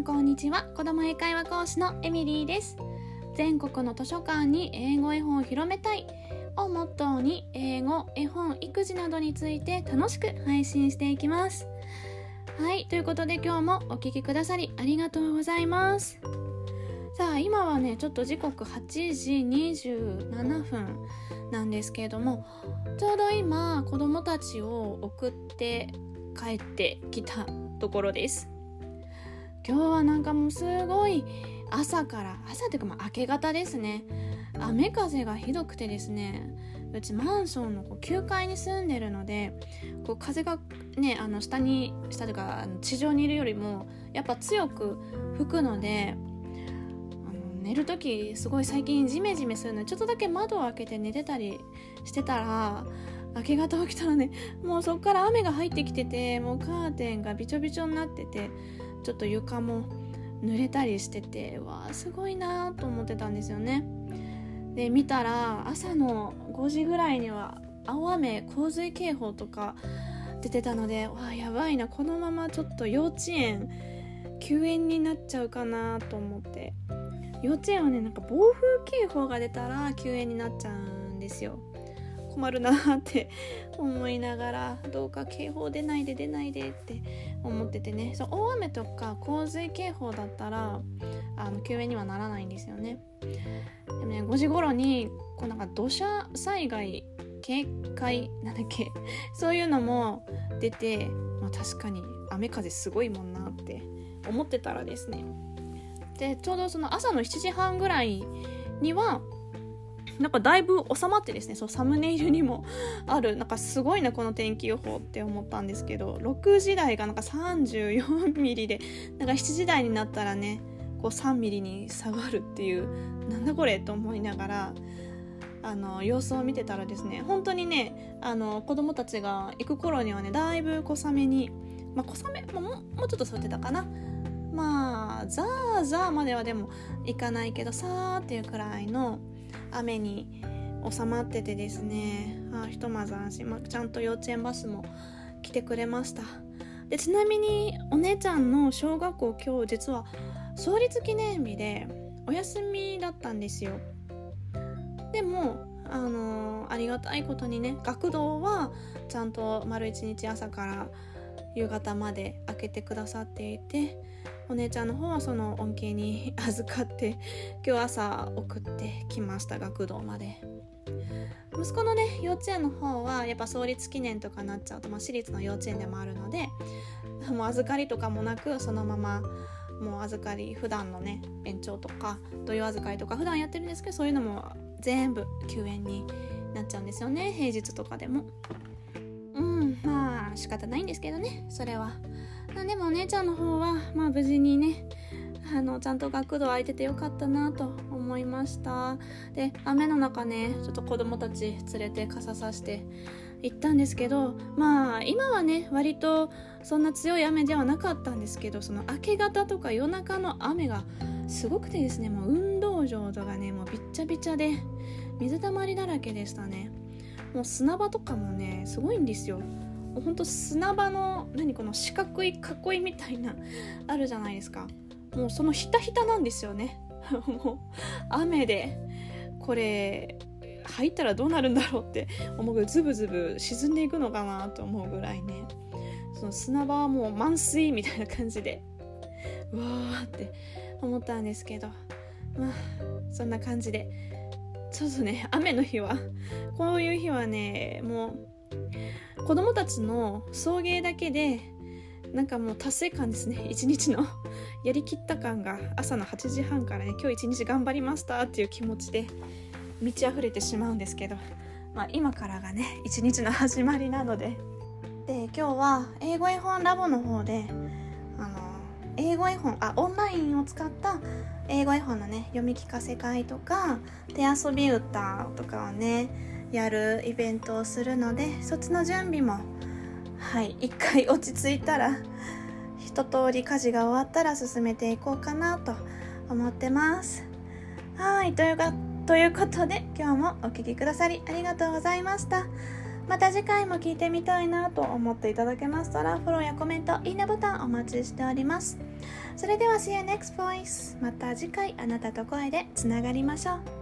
んこんにちは。子供英会話講師のエミリーです。全国の図書館に英語絵本を広めたい。をモットーに英語絵本育児などについて楽しく配信していきます。はいということで今日もお聴きくださりありがとうございます。さあ今はねちょっと時刻8時27分なんですけれどもちょうど今子供たちを送って帰ってきたところです。今日はなんかもうすごい朝から朝っていうかまあ明け方ですね。雨風がひどくてですね。うちマンションのこう9階に住んでるのでこう風がねあの下に下というか地上にいるよりもやっぱ強く吹くので寝る時すごい最近ジメジメするのでちょっとだけ窓を開けて寝てたりしてたら明け方起きたらねもうそっから雨が入ってきててもうカーテンがびちょびちょになっててちょっと床も濡れたりしててわあすごいなと思ってたんですよね。で見たら朝の5時ぐらいには青雨洪水警報とか出てたのでわあやばいな。このままちょっと幼稚園休園になっちゃうかなと思って。幼稚園はねなんか暴風警報が出たら休園になっちゃうんですよ。困るなって 思いながらどうか警報出ないで出ないでって思っててね。そう大雨とか洪水警報だったらあの救援にはならないんですよね。でもね5時頃にこうなんか土砂災害警戒なんだっけ そういうのも出て、まあ、確かに雨風すごいもんなって思ってたらですね。でちょうどその朝の7時半ぐらいにはなんかだいぶ収まってですねそうサムネイルにもあるなんかすごいなこの天気予報って思ったんですけど6時台がなんか34ミリでなんか7時台になったらねこう3ミリに下がるっていうなんだこれと思いながらあの様子を見てたらですね本当にねあの子供たちが行く頃にはねだいぶ小雨にまあ小雨ももうちょっと添ってたかな。まあザーザーまではでもいかないけどさーっていうくらいの雨に収まっててですね。あひとまず安心、まあ、ちゃんと幼稚園バスも来てくれました。でちなみにお姉ちゃんの小学校今日実は創立記念日でお休みだったんですよ。でもあのー、ありがたいことにね学童はちゃんと丸一日朝から夕方まで開けてくださっていてお姉ちゃんの方はその恩恵に 預かって今日朝送ってきました学童まで。息子のね幼稚園の方はやっぱ創立記念とかなっちゃうと、まあ、私立の幼稚園でもあるのでもう預かりとかもなくそのままもう預かり普段のね延長とか土曜預かりとか普段やってるんですけどそういうのも全部休園になっちゃうんですよね平日とかでも。仕方ないんですけどねそれは。でもお姉ちゃんの方はまあ無事にねあのちゃんと学童空いててよかったなと思いました。で雨の中ねちょっと子供たち連れて傘さして行ったんですけどまあ今はね割とそんな強い雨ではなかったんですけどその明け方とか夜中の雨がすごくてですねもう運動場とかねもうびっちゃびちゃで水たまりだらけでしたね。もう砂場とかもねすごいんですよ。ほんと砂場の何この四角い囲いみたいなあるじゃないですか。もうそのひたひたなんですよね。もう雨でこれ入ったらどうなるんだろうって。思うぐらいズブズブ沈んでいくのかなと思うぐらいね。その砂場はもう満水みたいな感じで。うわーって思ったんですけど。まあそんな感じで。ちょっとね雨の日はこういう日はねもう子供たちの送迎だけでなんかもう達成感ですね。一日の。やりきった感が朝の8時半からね今日一日頑張りましたっていう気持ちで満ち溢れてしまうんですけど、まあ、今からがね一日の始まりなので。で今日は英語絵本ラボの方であの英語絵本あオンラインを使った英語絵本のね読み聞かせ会とか手遊び歌とかをねやるイベントをするのでそっちの準備もはい一回落ち着いたら一通り家事が終わったら進めていこうかなと思ってます。はいというかということで今日もお聴きくださりありがとうございました。また次回も聞いてみたいなと思っていただけましたらフォローやコメントいいねボタンお待ちしております。それでは See you next voice また次回あなたと声でつながりましょう。